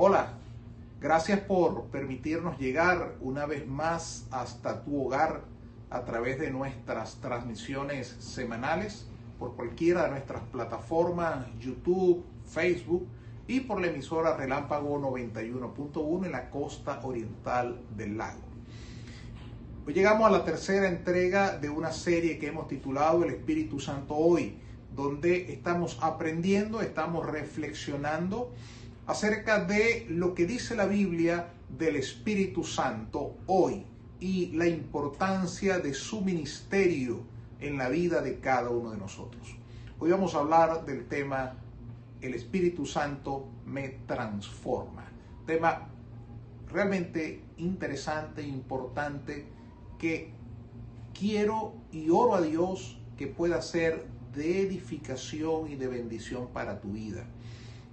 Hola, gracias por permitirnos llegar una vez más hasta tu hogar a través de nuestras transmisiones semanales por cualquiera de nuestras plataformas, YouTube, Facebook y por la emisora Relámpago 91.1 en la costa oriental del lago. Hoy llegamos a la tercera entrega de una serie que hemos titulado El Espíritu Santo Hoy, donde estamos aprendiendo, estamos reflexionando acerca de lo que dice la Biblia del Espíritu Santo hoy y la importancia de su ministerio en la vida de cada uno de nosotros. Hoy vamos a hablar del tema El Espíritu Santo me transforma. Tema realmente interesante, importante, que quiero y oro a Dios que pueda ser de edificación y de bendición para tu vida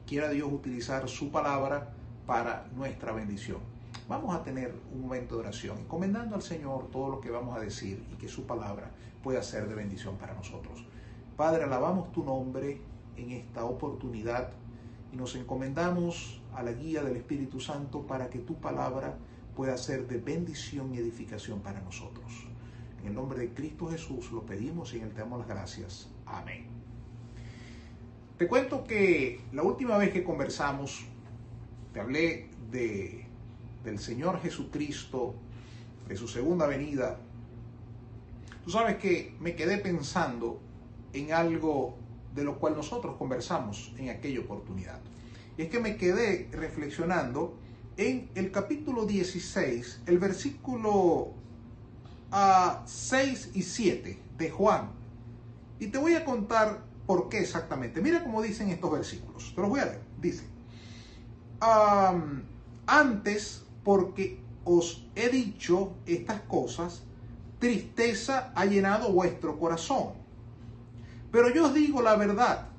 quiera Dios utilizar su palabra para nuestra bendición. Vamos a tener un momento de oración, encomendando al Señor todo lo que vamos a decir y que su palabra pueda ser de bendición para nosotros. Padre, alabamos tu nombre en esta oportunidad y nos encomendamos a la guía del Espíritu Santo para que tu palabra pueda ser de bendición y edificación para nosotros. En el nombre de Cristo Jesús lo pedimos y en él te damos las gracias. Amén. Te cuento que la última vez que conversamos, te hablé de, del Señor Jesucristo, de su segunda venida. Tú sabes que me quedé pensando en algo de lo cual nosotros conversamos en aquella oportunidad. Y es que me quedé reflexionando en el capítulo 16, el versículo a 6 y 7 de Juan. Y te voy a contar ¿Por qué exactamente? Mira cómo dicen estos versículos. Te los voy a leer. Dice, antes porque os he dicho estas cosas, tristeza ha llenado vuestro corazón. Pero yo os digo la verdad,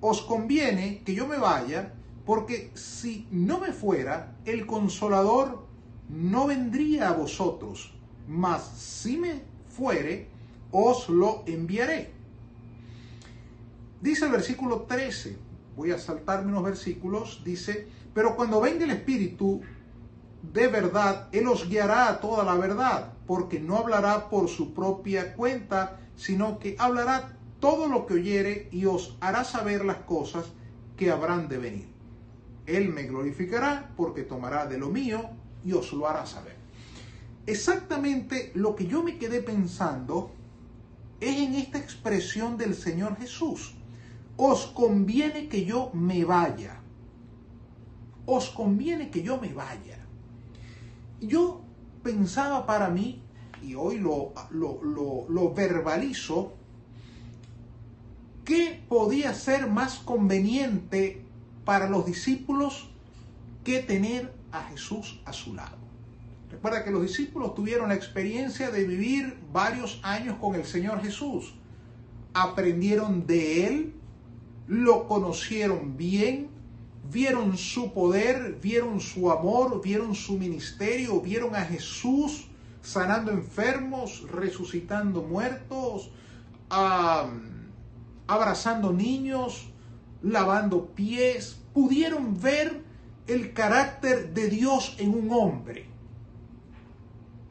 os conviene que yo me vaya, porque si no me fuera, el consolador no vendría a vosotros, mas si me fuere, os lo enviaré. Dice el versículo 13, voy a saltarme unos versículos, dice, pero cuando venga el Espíritu de verdad, Él os guiará a toda la verdad, porque no hablará por su propia cuenta, sino que hablará todo lo que oyere y os hará saber las cosas que habrán de venir. Él me glorificará porque tomará de lo mío y os lo hará saber. Exactamente lo que yo me quedé pensando es en esta expresión del Señor Jesús os conviene que yo me vaya. Os conviene que yo me vaya. Yo pensaba para mí, y hoy lo, verbalizo, ¿qué podía ser más conveniente para los discípulos que tener a Jesús a su lado? Recuerda que los discípulos tuvieron la experiencia de vivir varios años con el Señor Jesús. Aprendieron de Él, lo conocieron bien, vieron su poder, vieron su amor, vieron su ministerio, vieron a Jesús sanando enfermos, resucitando muertos, abrazando niños, lavando pies, pudieron ver el carácter de Dios en un hombre.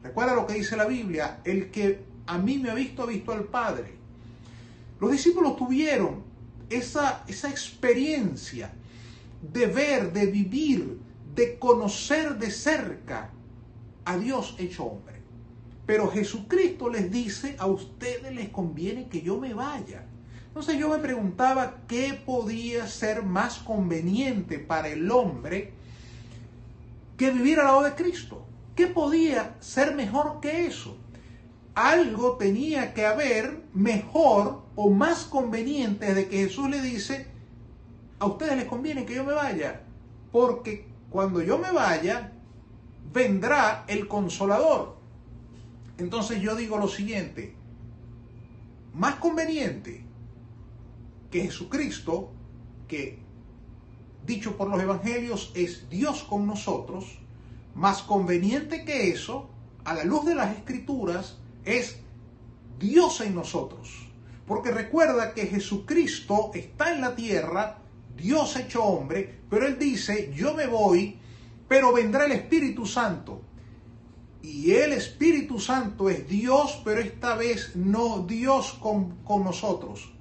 Recuerda lo que dice la Biblia, el que a mí me ha visto ha visto al Padre. Los discípulos tuvieron esa, esa experiencia de ver, de vivir, de conocer de cerca a Dios hecho hombre. Pero Jesucristo les dice, a ustedes les conviene que yo me vaya. Entonces yo me preguntaba qué podía ser más conveniente para el hombre que vivir al lado de Cristo. ¿Qué podía ser mejor que eso? Algo tenía que haber mejor o más conveniente de que Jesús le dice, a ustedes les conviene que yo me vaya, porque cuando yo me vaya, vendrá el consolador. Entonces yo digo lo siguiente, más conveniente que Jesucristo, que dicho por los evangelios es Dios con nosotros, más conveniente que eso, a la luz de las escrituras, es Dios en nosotros. Porque recuerda que Jesucristo está en la tierra, Dios hecho hombre, pero él dice, yo me voy, pero vendrá el Espíritu Santo. Y el Espíritu Santo es Dios, pero esta vez no Dios con, con nosotros.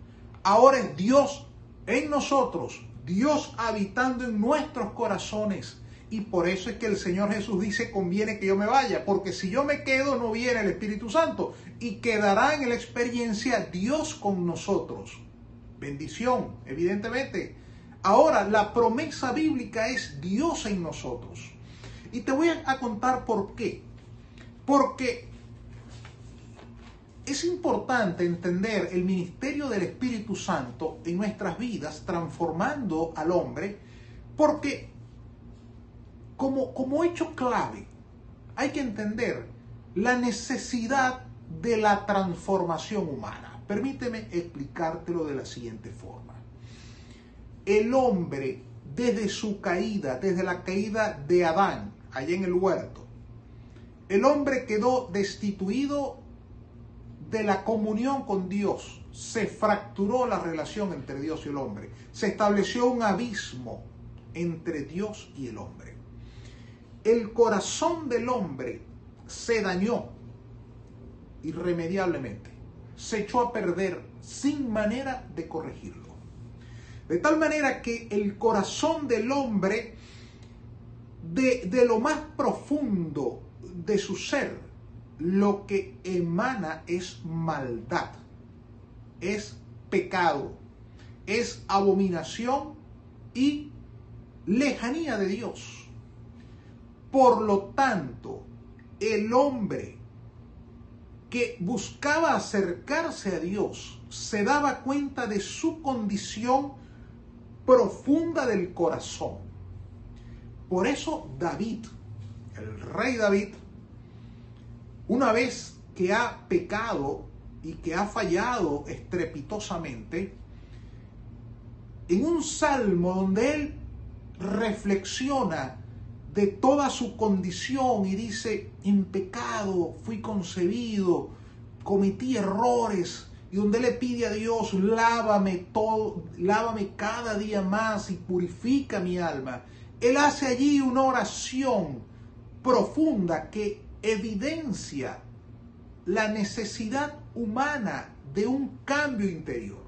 Ahora es Dios en nosotros, Dios habitando en nuestros corazones. Y por eso es que el Señor Jesús dice, conviene que yo me vaya, porque si yo me quedo no viene el Espíritu Santo y quedará en la experiencia Dios con nosotros. Bendición, evidentemente. Ahora, la promesa bíblica es Dios en nosotros. Y te voy a contar por qué. Porque es importante entender el ministerio del Espíritu Santo en nuestras vidas, transformando al hombre, porque como, como hecho clave hay que entender la necesidad de la transformación humana. Permíteme explicártelo de la siguiente forma. El hombre, desde su caída, desde la caída de Adán, allá en el huerto, el hombre quedó destituido de la comunión con Dios. Se fracturó la relación entre Dios y el hombre. Se estableció un abismo entre Dios y el hombre. El corazón del hombre se dañó irremediablemente. Se echó a perder sin manera de corregirlo. De tal manera que el corazón del hombre, de, de lo más profundo de su ser, lo que emana es maldad, es pecado, es abominación y lejanía de Dios. Por lo tanto, el hombre que buscaba acercarse a Dios se daba cuenta de su condición profunda del corazón. Por eso David, el rey David, una vez que ha pecado y que ha fallado estrepitosamente, en un salmo donde él reflexiona de toda su condición y dice, en pecado fui concebido, cometí errores, y donde le pide a Dios, lávame todo, lávame cada día más y purifica mi alma. Él hace allí una oración profunda que evidencia la necesidad humana de un cambio interior.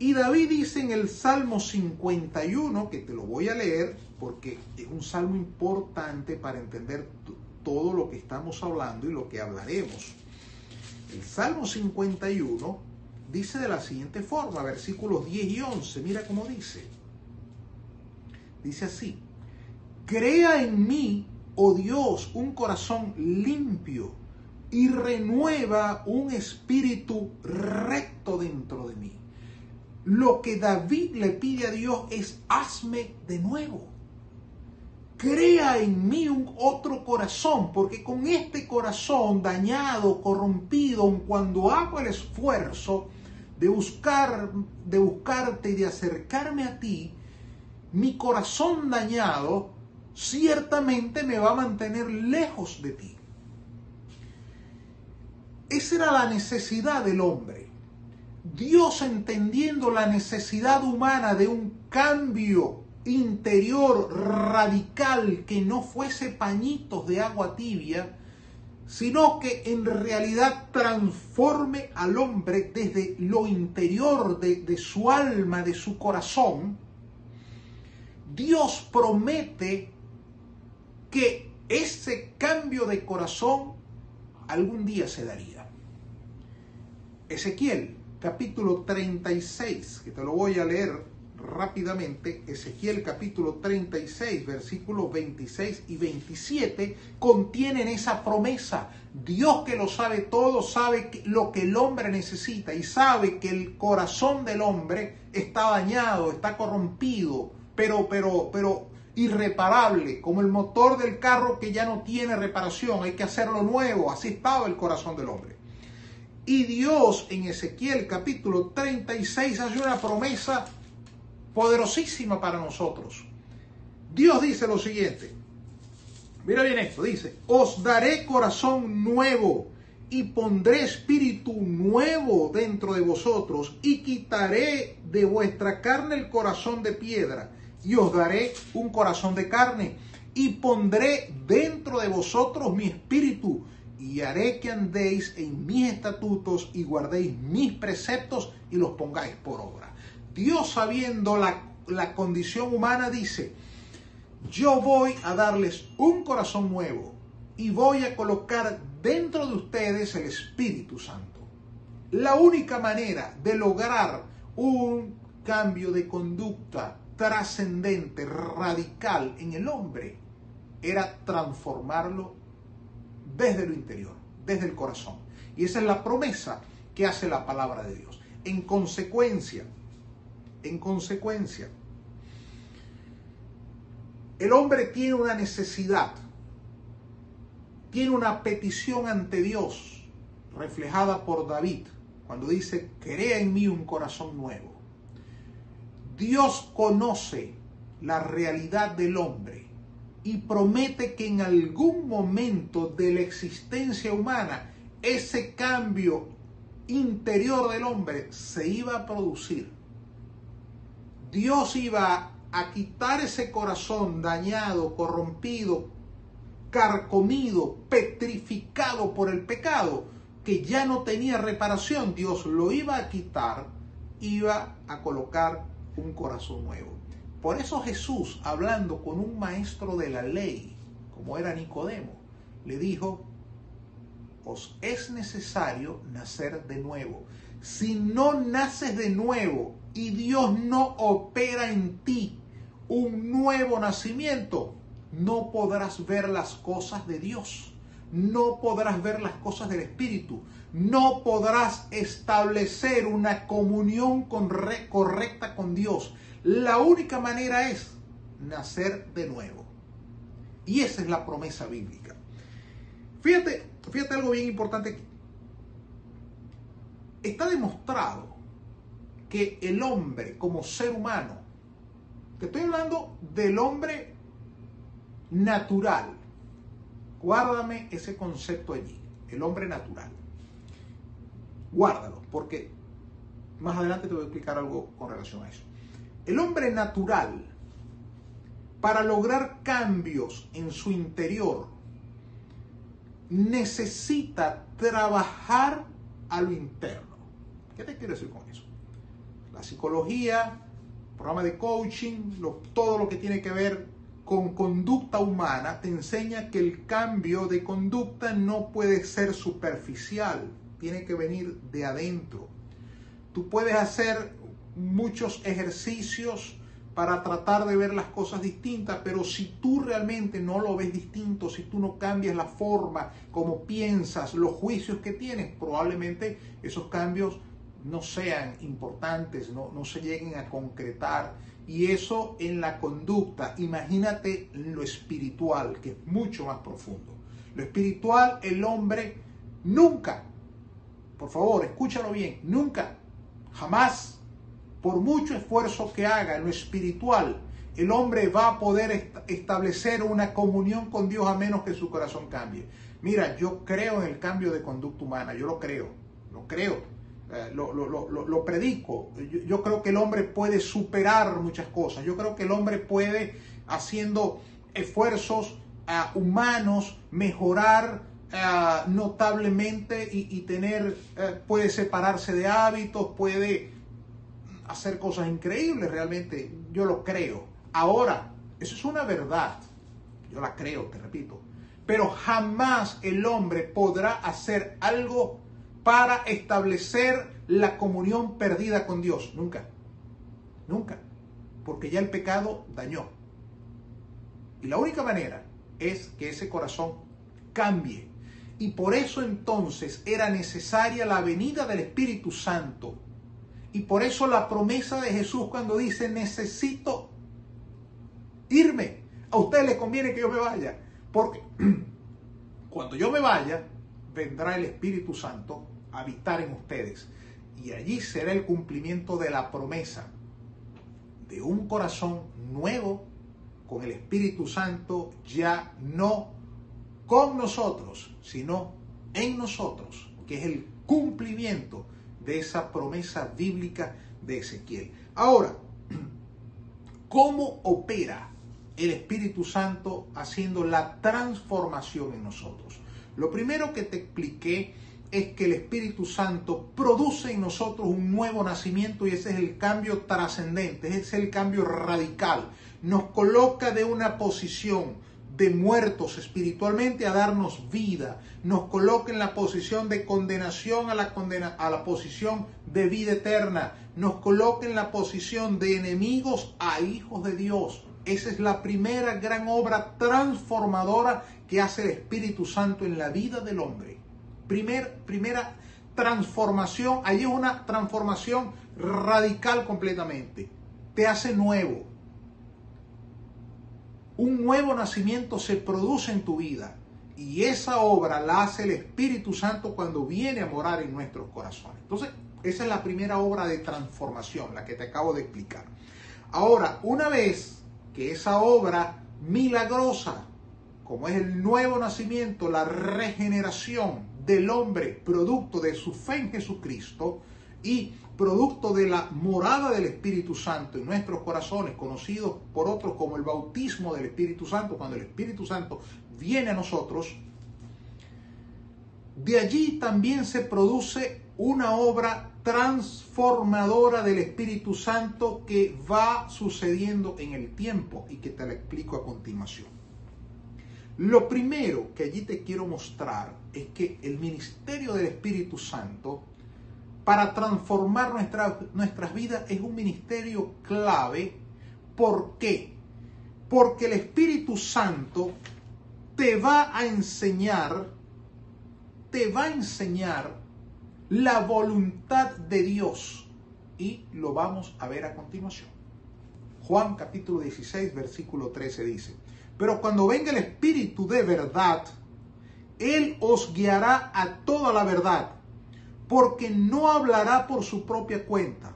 Y David dice en el Salmo 51, que te lo voy a leer porque es un salmo importante para entender todo lo que estamos hablando y lo que hablaremos. El Salmo 51 dice de la siguiente forma, versículos 10 y 11, mira cómo dice. Dice así, crea en mí oh Dios, un corazón limpio y renueva un espíritu recto dentro de mí. Lo que David le pide a Dios es, hazme de nuevo. Crea en mí un otro corazón, porque con este corazón dañado, corrompido, cuando hago el esfuerzo de buscar, de buscarte y de acercarme a ti, mi corazón dañado ciertamente me va a mantener lejos de ti. Esa era la necesidad del hombre. Dios entendiendo la necesidad humana de un cambio interior radical que no fuese pañitos de agua tibia, sino que en realidad transforme al hombre desde lo interior de, su alma, de su corazón, Dios promete que ese cambio de corazón algún día se daría. Ezequiel, capítulo 36, que te lo voy a leer rápidamente, Ezequiel capítulo 36, versículos 26 y 27, contienen esa promesa. Dios que lo sabe todo, sabe lo que el hombre necesita y sabe que el corazón del hombre está dañado, está corrompido, pero, pero, pero irreparable, como el motor del carro que ya no tiene reparación, hay que hacerlo nuevo, así estaba el corazón del hombre. Y Dios en Ezequiel capítulo 36 hace una promesa poderosísima para nosotros. Dios dice lo siguiente, mira bien esto, dice, os daré corazón nuevo y pondré espíritu nuevo dentro de vosotros y quitaré de vuestra carne el corazón de piedra y os daré un corazón de carne y pondré dentro de vosotros mi espíritu y haré que andéis en mis estatutos y guardéis mis preceptos y los pongáis por obra. Dios sabiendo la, la condición humana dice, yo voy a darles un corazón nuevo y voy a colocar dentro de ustedes el Espíritu Santo. La única manera de lograr un cambio de conducta trascendente, radical en el hombre, era transformarlo desde lo interior, desde el corazón. Y esa es la promesa que hace la palabra de Dios. En consecuencia, en consecuencia, el hombre tiene una necesidad tiene una petición ante Dios reflejada por David cuando dice, crea en mí un corazón nuevo. Dios conoce la realidad del hombre y promete que en algún momento de la existencia humana ese cambio interior del hombre se iba a producir. Dios iba a quitar ese corazón dañado, corrompido, carcomido, petrificado por el pecado, que ya no tenía reparación, Dios lo iba a quitar, iba a colocar un corazón nuevo. Por eso Jesús, hablando con un maestro de la ley, como era Nicodemo, le dijo, os es necesario nacer de nuevo. Si no naces de nuevo y Dios no opera en ti un nuevo nacimiento, no podrás ver las cosas de Dios, no podrás ver las cosas del Espíritu, no podrás establecer una comunión correcta con Dios. La única manera es nacer de nuevo. Y esa es la promesa bíblica. Fíjate, fíjate algo bien importante. Está demostrado que el hombre como ser humano, te estoy hablando del hombre natural. Guárdame ese concepto allí, el hombre natural. Guárdalo, porque más adelante te voy a explicar algo con relación a eso. El hombre natural, para lograr cambios en su interior, necesita trabajar a lo interno. ¿Qué te quiero decir con eso? La psicología, programa de coaching, todo lo que tiene que ver con conducta humana te enseña que el cambio de conducta no puede ser superficial, tiene que venir de adentro. Tú puedes hacer muchos ejercicios para tratar de ver las cosas distintas, pero si tú realmente no lo ves distinto, si tú no cambias la forma como piensas, los juicios que tienes, probablemente esos cambios no sean importantes, no, no se lleguen a concretar y eso en la conducta. Imagínate lo espiritual, que es mucho más profundo. Lo espiritual, el hombre nunca, por favor, escúchalo bien, nunca, jamás, por mucho esfuerzo que haga en lo espiritual, el hombre va a poder establecer una comunión con Dios a menos que su corazón cambie. Mira, yo creo en el cambio de conducta humana, yo lo creo, lo creo eh, lo, predico. Yo, creo que el hombre puede superar muchas cosas. Yo creo que el hombre puede, haciendo esfuerzos eh, humanos, mejorar eh, notablemente y, tener, puede separarse de hábitos, puede hacer cosas increíbles realmente. Yo lo creo. Ahora, eso es una verdad. Yo la creo, te repito. Pero jamás el hombre podrá hacer algo para establecer la comunión perdida con Dios. Nunca. Nunca. Porque ya el pecado dañó. Y la única manera es que ese corazón cambie. Y por eso entonces era necesaria la venida del Espíritu Santo. Y por eso la promesa de Jesús cuando dice, necesito irme. A ustedes les conviene que yo me vaya. Porque cuando yo me vaya, vendrá el Espíritu Santo habitar en ustedes. Y allí será el cumplimiento de la promesa de un corazón nuevo con el Espíritu Santo, ya no con nosotros, sino en nosotros, que es el cumplimiento de esa promesa bíblica de Ezequiel. Ahora, ¿cómo opera el Espíritu Santo haciendo la transformación en nosotros? Lo primero que te expliqué es que el Espíritu Santo produce en nosotros un nuevo nacimiento y ese es el cambio trascendente, ese es el cambio radical. Nos coloca de una posición de muertos espiritualmente a darnos vida. Nos coloca en la posición de condenación a la, condena, a la posición de vida eterna. Nos coloca en la posición de enemigos a hijos de Dios. Esa es la primera gran obra transformadora que hace el Espíritu Santo en la vida del hombre. Primer, primera transformación, allí es una transformación radical completamente. Te hace nuevo, un nuevo nacimiento se produce en tu vida y esa obra la hace el Espíritu Santo cuando viene a morar en nuestros corazones. Entonces, esa es la primera obra de transformación, la que te acabo de explicar. Ahora, una vez que esa obra milagrosa, como es el nuevo nacimiento, la regeneración del hombre, producto de su fe en Jesucristo, y producto de la morada del Espíritu Santo en nuestros corazones, conocidos por otros como el bautismo del Espíritu Santo, cuando el Espíritu Santo viene a nosotros, de allí también se produce una obra transformadora del Espíritu Santo que va sucediendo en el tiempo y que te la explico a continuación. Lo primero que allí te quiero mostrar es que el ministerio del Espíritu Santo para transformar nuestras vidas es un ministerio clave. ¿Por qué? Porque el Espíritu Santo te va a enseñar, te va a enseñar la voluntad de Dios. Y lo vamos a ver a continuación. Juan capítulo 16, versículo 13 dice, pero cuando venga el Espíritu de verdad, Él os guiará a toda la verdad porque no hablará por su propia cuenta,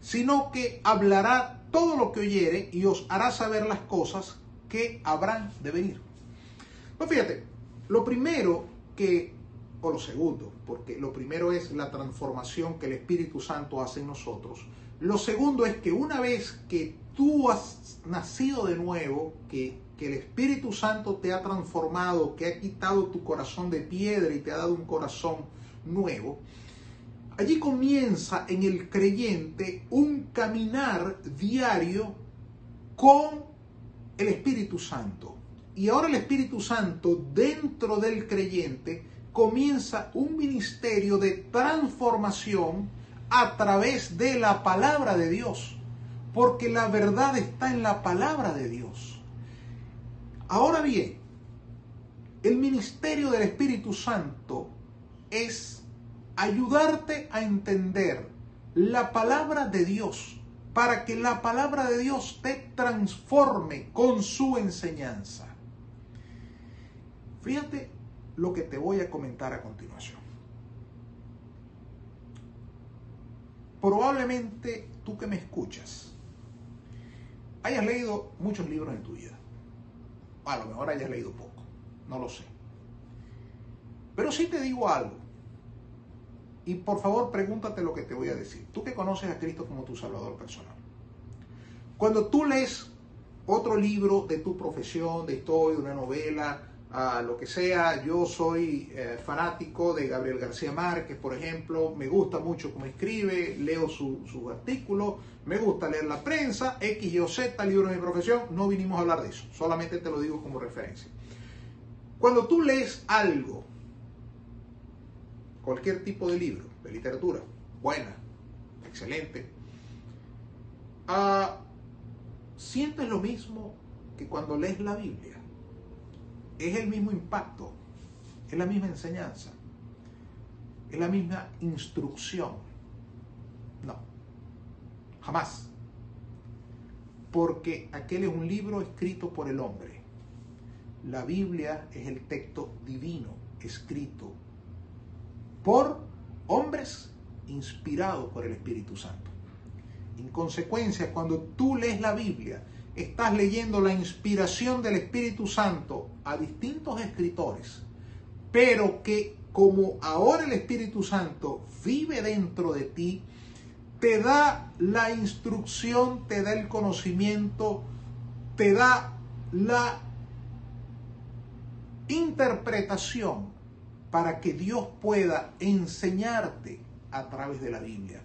sino que hablará todo lo que oyere y os hará saber las cosas que habrán de venir. Pues fíjate, lo primero que, o lo segundo, porque lo primero es la transformación que el Espíritu Santo hace en nosotros. Lo segundo es que una vez que tú has nacido de nuevo, que, que el Espíritu Santo te ha transformado, que ha quitado tu corazón de piedra y te ha dado un corazón nuevo, Allí comienza en el creyente un caminar diario con el Espíritu Santo. Y ahora el Espíritu Santo dentro del creyente comienza un ministerio de transformación a través de la palabra de Dios. Porque la verdad está en la palabra de Dios. Ahora bien, el ministerio del Espíritu Santo es ayudarte a entender la palabra de Dios para que la palabra de Dios te transforme con su enseñanza. Fíjate lo que te voy a comentar a continuación. Probablemente tú que me escuchas hayas leído muchos libros en tu vida. A lo mejor hayas leído poco, no lo sé. Pero sí te digo algo. Y por favor, pregúntate lo que te voy a decir. Tú que conoces a Cristo como tu Salvador personal. Cuando tú lees otro libro de tu profesión, de historia, una novela, lo que sea, yo soy eh, fanático de Gabriel García Márquez, por ejemplo, me gusta mucho cómo escribe, leo sus su artículos, me gusta leer la prensa, X, Y Z, libro de mi profesión, no vinimos a hablar de eso, solamente te lo digo como referencia. Cuando tú lees algo cualquier tipo de libro, de literatura, buena, excelente, ah, sientes lo mismo que cuando lees la Biblia. Es el mismo impacto, es la misma enseñanza, es la misma instrucción. No, jamás. Porque aquel es un libro escrito por el hombre. La Biblia es el texto divino escrito por hombres inspirados por el Espíritu Santo. En consecuencia, cuando tú lees la Biblia, estás leyendo la inspiración del Espíritu Santo a distintos escritores, pero que como ahora el Espíritu Santo vive dentro de ti, te da la instrucción, te da el conocimiento, te da la interpretación para que Dios pueda enseñarte a través de la Biblia.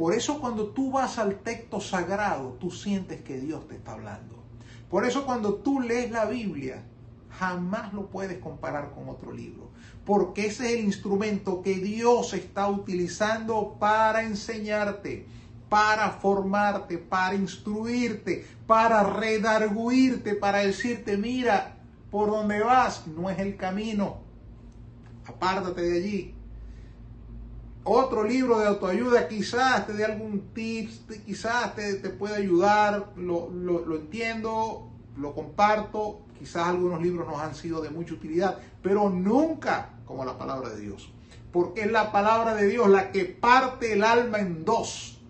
Por eso cuando tú vas al texto sagrado, tú sientes que Dios te está hablando. Por eso cuando tú lees la Biblia, jamás lo puedes comparar con otro libro. Porque ese es el instrumento que Dios está utilizando para enseñarte, para formarte, para instruirte, para redarguirte, para decirte, mira, por donde vas no es el camino. Apártate de allí. Otro libro de autoayuda quizás te dé algún tips, quizás te, te pueda ayudar, lo, lo entiendo, lo comparto, quizás algunos libros nos han sido de mucha utilidad, pero nunca como la palabra de Dios. Porque es la palabra de Dios la que parte el alma en dos.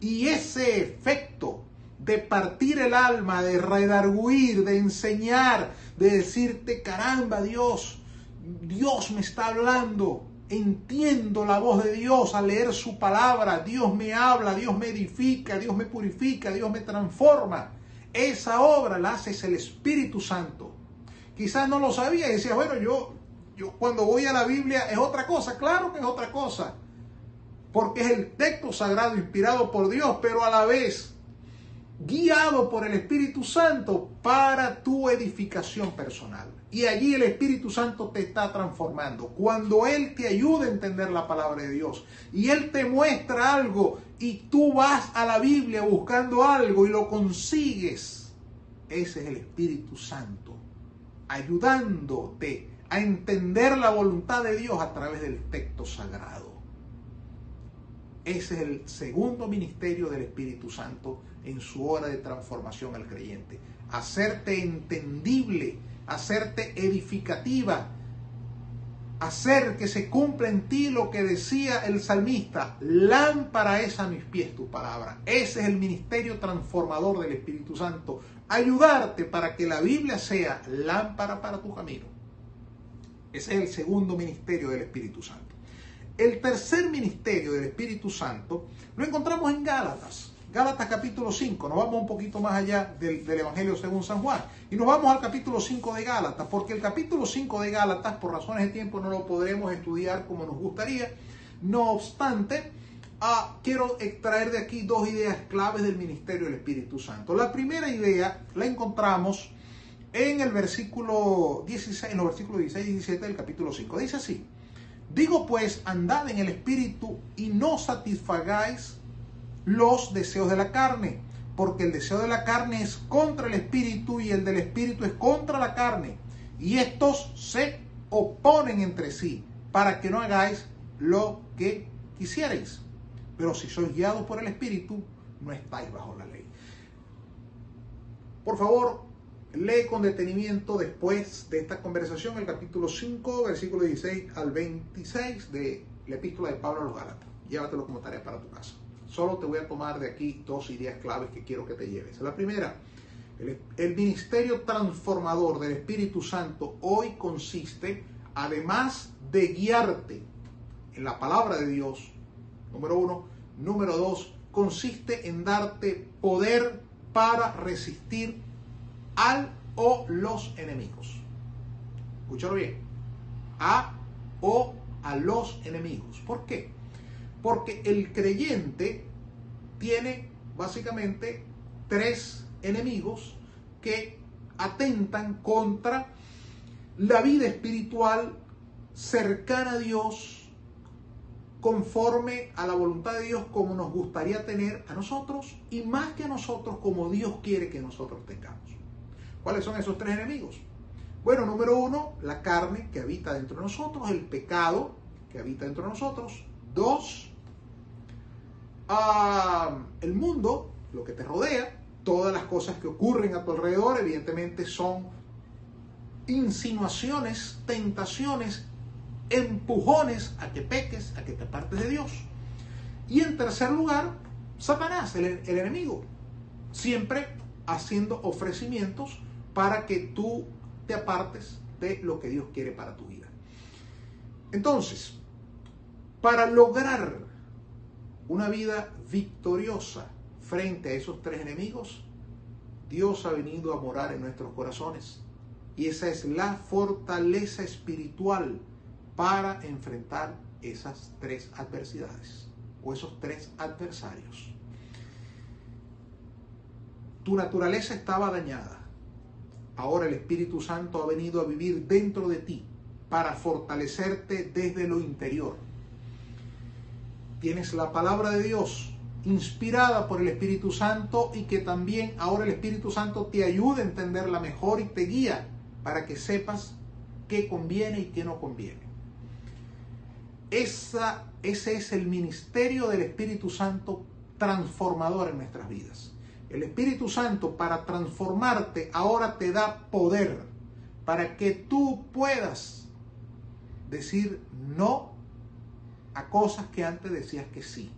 Y ese efecto de partir el alma, de redarguir, de enseñar, de decirte, caramba Dios, Dios me está hablando, entiendo la voz de Dios al leer su palabra, Dios me habla, Dios me edifica, Dios me purifica, Dios me transforma. Esa obra la hace el Espíritu Santo. Quizás no lo sabía y decía, bueno, yo, yo cuando voy a la Biblia es otra cosa, claro que es otra cosa, porque es el texto sagrado inspirado por Dios, pero a la vez guiado por el Espíritu Santo para tu edificación personal. Y allí el Espíritu Santo te está transformando. Cuando Él te ayuda a entender la palabra de Dios y Él te muestra algo y tú vas a la Biblia buscando algo y lo consigues, ese es el Espíritu Santo ayudándote a entender la voluntad de Dios a través del texto sagrado. Ese es el segundo ministerio del Espíritu Santo en su hora de transformación al creyente. Hacerte entendible, hacerte edificativa, hacer que se cumpla en ti lo que decía el salmista, lámpara es a mis pies tu palabra. Ese es el ministerio transformador del Espíritu Santo, ayudarte para que la Biblia sea lámpara para tu camino. Ese es el segundo ministerio del Espíritu Santo. El tercer ministerio del Espíritu Santo lo encontramos en Gálatas. Gálatas capítulo 5, nos vamos un poquito más allá del, Evangelio según San Juan. Y nos vamos al capítulo 5 de Gálatas, porque el capítulo 5 de Gálatas, por razones de tiempo, no lo podremos estudiar como nos gustaría. No obstante, ah, quiero extraer de aquí dos ideas claves del ministerio del Espíritu Santo. La primera idea la encontramos en el versículo 16, en los versículos 16 y 17 del capítulo 5. Dice así, digo pues, andad en el Espíritu y no satisfagáis los deseos de la carne, porque el deseo de la carne es contra el espíritu y el del espíritu es contra la carne, y estos se oponen entre sí, para que no hagáis lo que quisierais. Pero si sois guiados por el espíritu, no estáis bajo la ley. Por favor, lee con detenimiento después de esta conversación el capítulo 5, versículo 16 al 26 de la epístola de Pablo a los Gálatas. Llévatelo como tarea para tu casa. Solo te voy a tomar de aquí dos ideas claves que quiero que te lleves. La primera, el, ministerio transformador del Espíritu Santo hoy consiste, además de guiarte en la palabra de Dios, número uno, número dos, consiste en darte poder para resistir al o los enemigos. Escúchalo bien. A o a los enemigos. ¿Por qué? Porque el creyente tiene básicamente tres enemigos que atentan contra la vida espiritual cercana a Dios, conforme a la voluntad de Dios como nos gustaría tener a nosotros y más que a nosotros como Dios quiere que nosotros tengamos. ¿Cuáles son esos tres enemigos? Bueno, número uno, la carne que habita dentro de nosotros, el pecado que habita dentro de nosotros. Dos, el mundo, lo que te rodea, todas las cosas que ocurren a tu alrededor, evidentemente son insinuaciones, tentaciones, empujones a que peques, a que te apartes de Dios. Y en tercer lugar, Satanás, el, el enemigo, siempre haciendo ofrecimientos para que tú te apartes de lo que Dios quiere para tu vida. Entonces, para lograr una vida victoriosa frente a esos tres enemigos, Dios ha venido a morar en nuestros corazones. Y esa es la fortaleza espiritual para enfrentar esas tres adversidades o esos tres adversarios. Tu naturaleza estaba dañada. Ahora el Espíritu Santo ha venido a vivir dentro de ti para fortalecerte desde lo interior. Tienes la palabra de Dios inspirada por el Espíritu Santo y que también ahora el Espíritu Santo te ayude a entenderla mejor y te guía para que sepas qué conviene y qué no conviene. Esa, ese es el ministerio del Espíritu Santo transformador en nuestras vidas. El Espíritu Santo para transformarte ahora te da poder para que tú puedas decir no a cosas que antes decías que sí.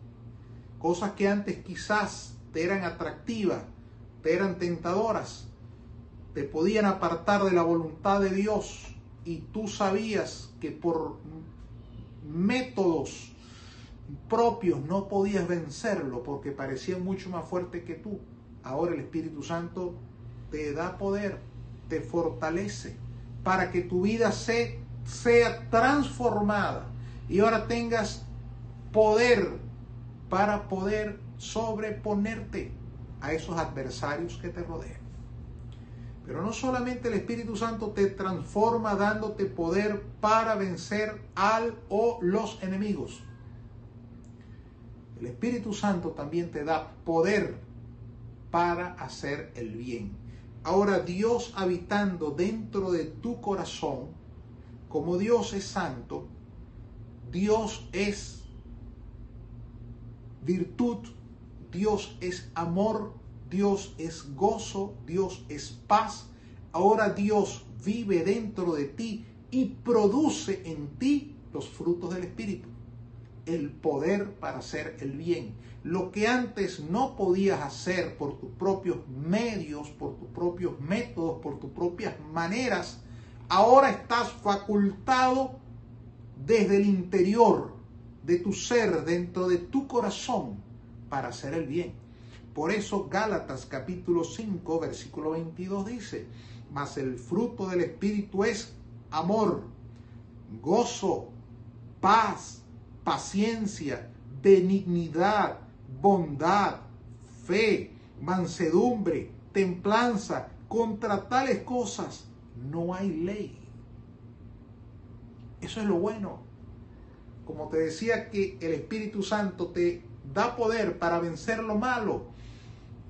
Cosas que antes quizás te eran atractivas, te eran tentadoras, te podían apartar de la voluntad de Dios y tú sabías que por métodos propios no podías vencerlo porque parecía mucho más fuerte que tú. Ahora el Espíritu Santo te da poder, te fortalece para que tu vida se, sea transformada y ahora tengas poder para poder sobreponerte a esos adversarios que te rodean. Pero no solamente el Espíritu Santo te transforma dándote poder para vencer al o los enemigos. El Espíritu Santo también te da poder para hacer el bien. Ahora Dios habitando dentro de tu corazón, como Dios es santo, Dios es virtud, Dios es amor, Dios es gozo, Dios es paz. Ahora Dios vive dentro de ti y produce en ti los frutos del Espíritu. El poder para hacer el bien lo que antes no podías hacer por tus propios medios, por tus propios métodos, por tus propias maneras, ahora estás facultado desde el interior de tu ser, dentro de tu corazón, para hacer el bien. Por eso Gálatas capítulo 5, versículo 22 dice, mas el fruto del Espíritu es amor, gozo, paz, paciencia, benignidad, bondad, fe, mansedumbre, templanza. Contra tales cosas no hay ley. Eso es lo bueno. Como te decía que el Espíritu Santo te da poder para vencer lo malo,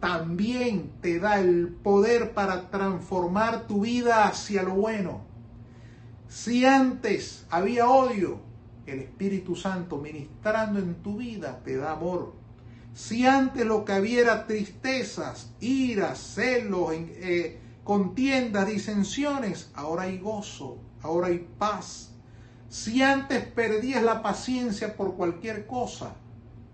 también te da el poder para transformar tu vida hacia lo bueno. Si antes había odio, el Espíritu Santo ministrando en tu vida te da amor, si antes lo que había era tristezas, iras, celos, eh, contiendas, disensiones, ahora hay gozo, ahora hay paz. Si antes perdías la paciencia por cualquier cosa,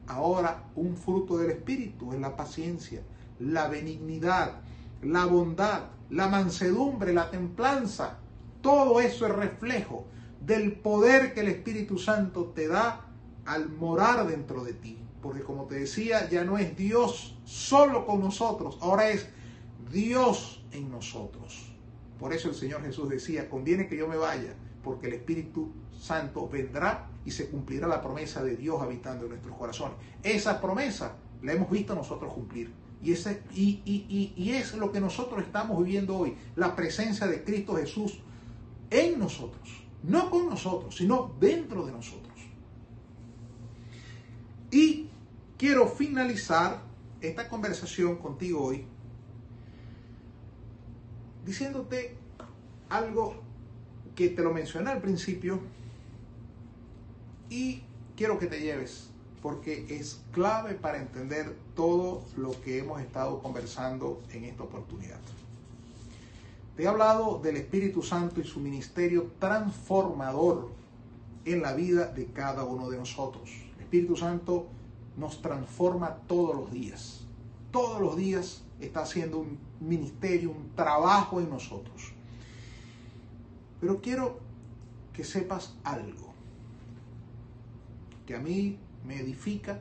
ahora un fruto del Espíritu es la paciencia, la benignidad, la bondad, la mansedumbre, la templanza. Todo eso es reflejo del poder que el Espíritu Santo te da al morar dentro de ti porque como te decía, ya no es Dios solo con nosotros, ahora es Dios en nosotros. Por eso el Señor Jesús decía, conviene que yo me vaya, porque el Espíritu Santo vendrá y se cumplirá la promesa de Dios habitando en nuestros corazones. Esa promesa la hemos visto nosotros cumplir. Y, y, y, y, es lo que nosotros estamos viviendo hoy, la presencia de Cristo Jesús en nosotros. No con nosotros, sino dentro de nosotros. Y quiero finalizar esta conversación contigo hoy diciéndote algo que te lo mencioné al principio y quiero que te lleves porque es clave para entender todo lo que hemos estado conversando en esta oportunidad. Te he hablado del Espíritu Santo y su ministerio transformador en la vida de cada uno de nosotros. El Espíritu Santo nos transforma todos los días. Todos los días está haciendo un ministerio, un trabajo en nosotros. Pero quiero que sepas algo. Que a mí me edifica,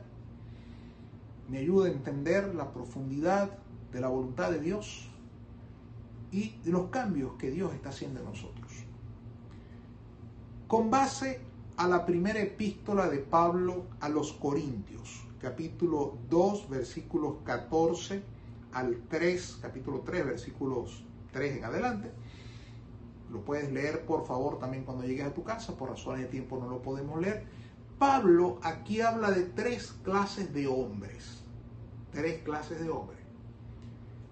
me ayuda a entender la profundidad de la voluntad de Dios y los cambios que Dios está haciendo en nosotros. Con base a la primera epístola de Pablo a los Corintios, capítulo 2, versículos 14 al 3, capítulo 3, versículos 3 en adelante. Lo puedes leer, por favor, también cuando llegues a tu casa. Por razones de tiempo no lo podemos leer. Pablo aquí habla de tres clases de hombres. Tres clases de hombres.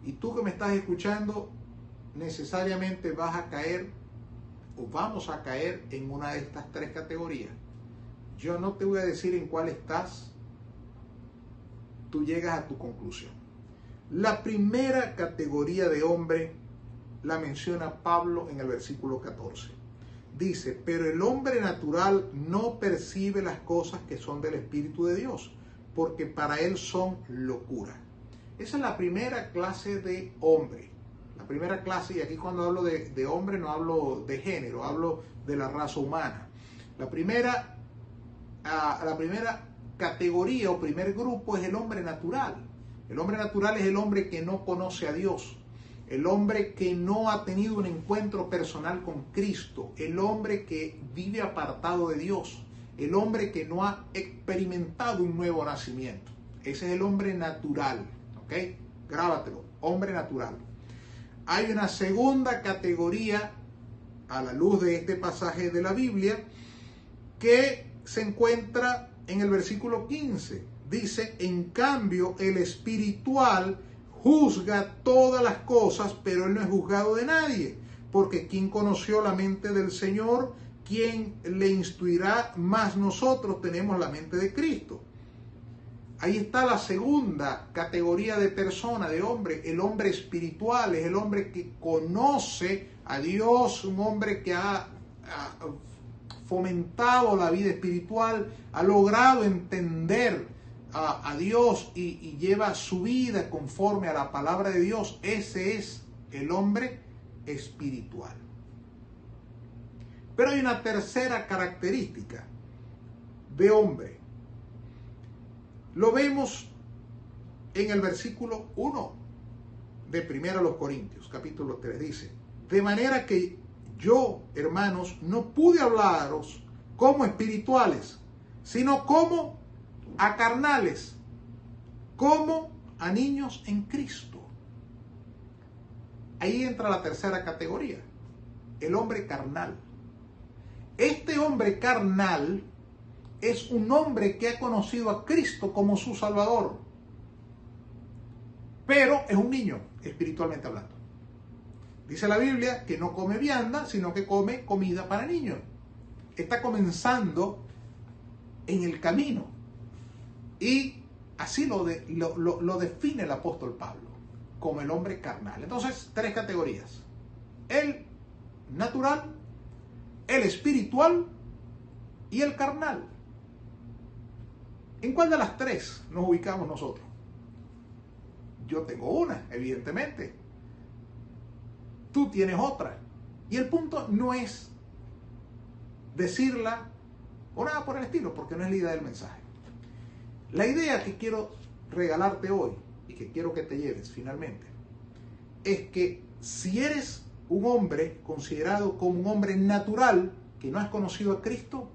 Y tú que me estás escuchando, necesariamente vas a caer o vamos a caer en una de estas tres categorías. Yo no te voy a decir en cuál estás. Tú llegas a tu conclusión. La primera categoría de hombre la menciona Pablo en el versículo 14. Dice, pero el hombre natural no percibe las cosas que son del Espíritu de Dios, porque para él son locura. Esa es la primera clase de hombre. La primera clase, y aquí cuando hablo de, hombre no hablo de género, hablo de la raza humana. La primera, ah, la primera categoría o primer grupo es el hombre natural. El hombre natural es el hombre que no conoce a Dios, el hombre que no ha tenido un encuentro personal con Cristo, el hombre que vive apartado de Dios, el hombre que no ha experimentado un nuevo nacimiento. Ese es el hombre natural, ¿ok? Grábatelo, hombre natural. Hay una segunda categoría a la luz de este pasaje de la Biblia que se encuentra en el versículo 15. Dice, en cambio, el espiritual juzga todas las cosas, pero él no es juzgado de nadie, porque quien conoció la mente del Señor, quien le instruirá, más nosotros tenemos la mente de Cristo. Ahí está la segunda categoría de persona, de hombre. El hombre espiritual es el hombre que conoce a Dios, un hombre que ha, fomentado la vida espiritual, ha logrado entender a, Dios y, lleva su vida conforme a la palabra de Dios, ese es el hombre espiritual. Pero hay una tercera característica de hombre. Lo vemos en el versículo 1 de 1 los Corintios, capítulo 3, dice, de manera que yo, hermanos, no pude hablaros como espirituales, sino como a carnales como a niños en Cristo. Ahí entra la tercera categoría, el hombre carnal. Este hombre carnal es un hombre que ha conocido a Cristo como su Salvador, pero es un niño, espiritualmente hablando. Dice la Biblia que no come vianda, sino que come comida para niños. Está comenzando en el camino. Y así lo, lo, define el apóstol Pablo, como el hombre carnal. Entonces, tres categorías. El natural, el espiritual y el carnal. ¿En cuál de las tres nos ubicamos nosotros? Yo tengo una, evidentemente. Tú tienes otra. Y el punto no es decirla o nada por el estilo, porque no es la idea del mensaje. La idea que quiero regalarte hoy y que quiero que te lleves finalmente es que si eres un hombre considerado como un hombre natural que no has conocido a Cristo,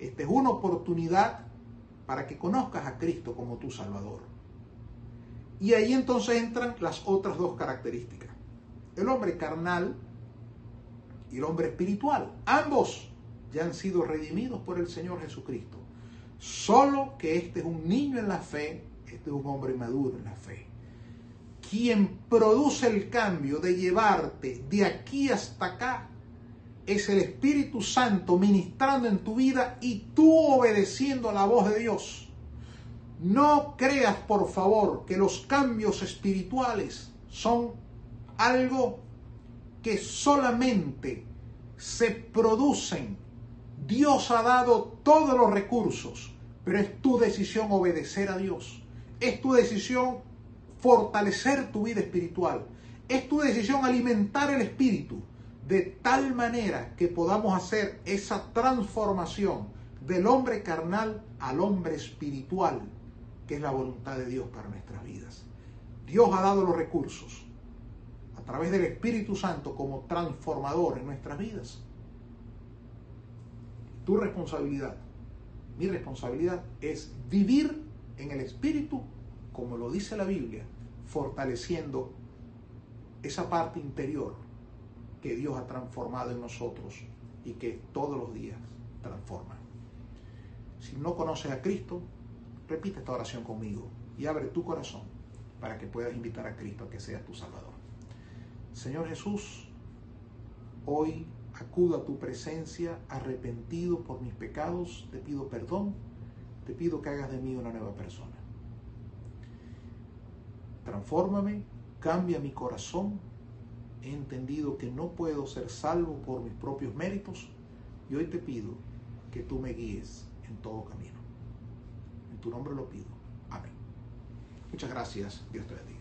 esta es una oportunidad para que conozcas a Cristo como tu Salvador. Y ahí entonces entran las otras dos características. El hombre carnal y el hombre espiritual. Ambos ya han sido redimidos por el Señor Jesucristo. Solo que este es un niño en la fe, este es un hombre maduro en la fe. Quien produce el cambio de llevarte de aquí hasta acá es el Espíritu Santo ministrando en tu vida y tú obedeciendo a la voz de Dios. No creas, por favor, que los cambios espirituales son algo que solamente se producen Dios ha dado todos los recursos, pero es tu decisión obedecer a Dios. Es tu decisión fortalecer tu vida espiritual. Es tu decisión alimentar el espíritu de tal manera que podamos hacer esa transformación del hombre carnal al hombre espiritual, que es la voluntad de Dios para nuestras vidas. Dios ha dado los recursos a través del Espíritu Santo como transformador en nuestras vidas. Tu responsabilidad, mi responsabilidad es vivir en el Espíritu, como lo dice la Biblia, fortaleciendo esa parte interior que Dios ha transformado en nosotros y que todos los días transforma. Si no conoces a Cristo, repite esta oración conmigo y abre tu corazón para que puedas invitar a Cristo a que sea tu Salvador. Señor Jesús, hoy acudo a tu presencia arrepentido por mis pecados, te pido perdón, te pido que hagas de mí una nueva persona. Transfórmame, cambia mi corazón. He entendido que no puedo ser salvo por mis propios méritos y hoy te pido que tú me guíes en todo camino. En tu nombre lo pido. Amén. Muchas gracias. Dios te bendiga.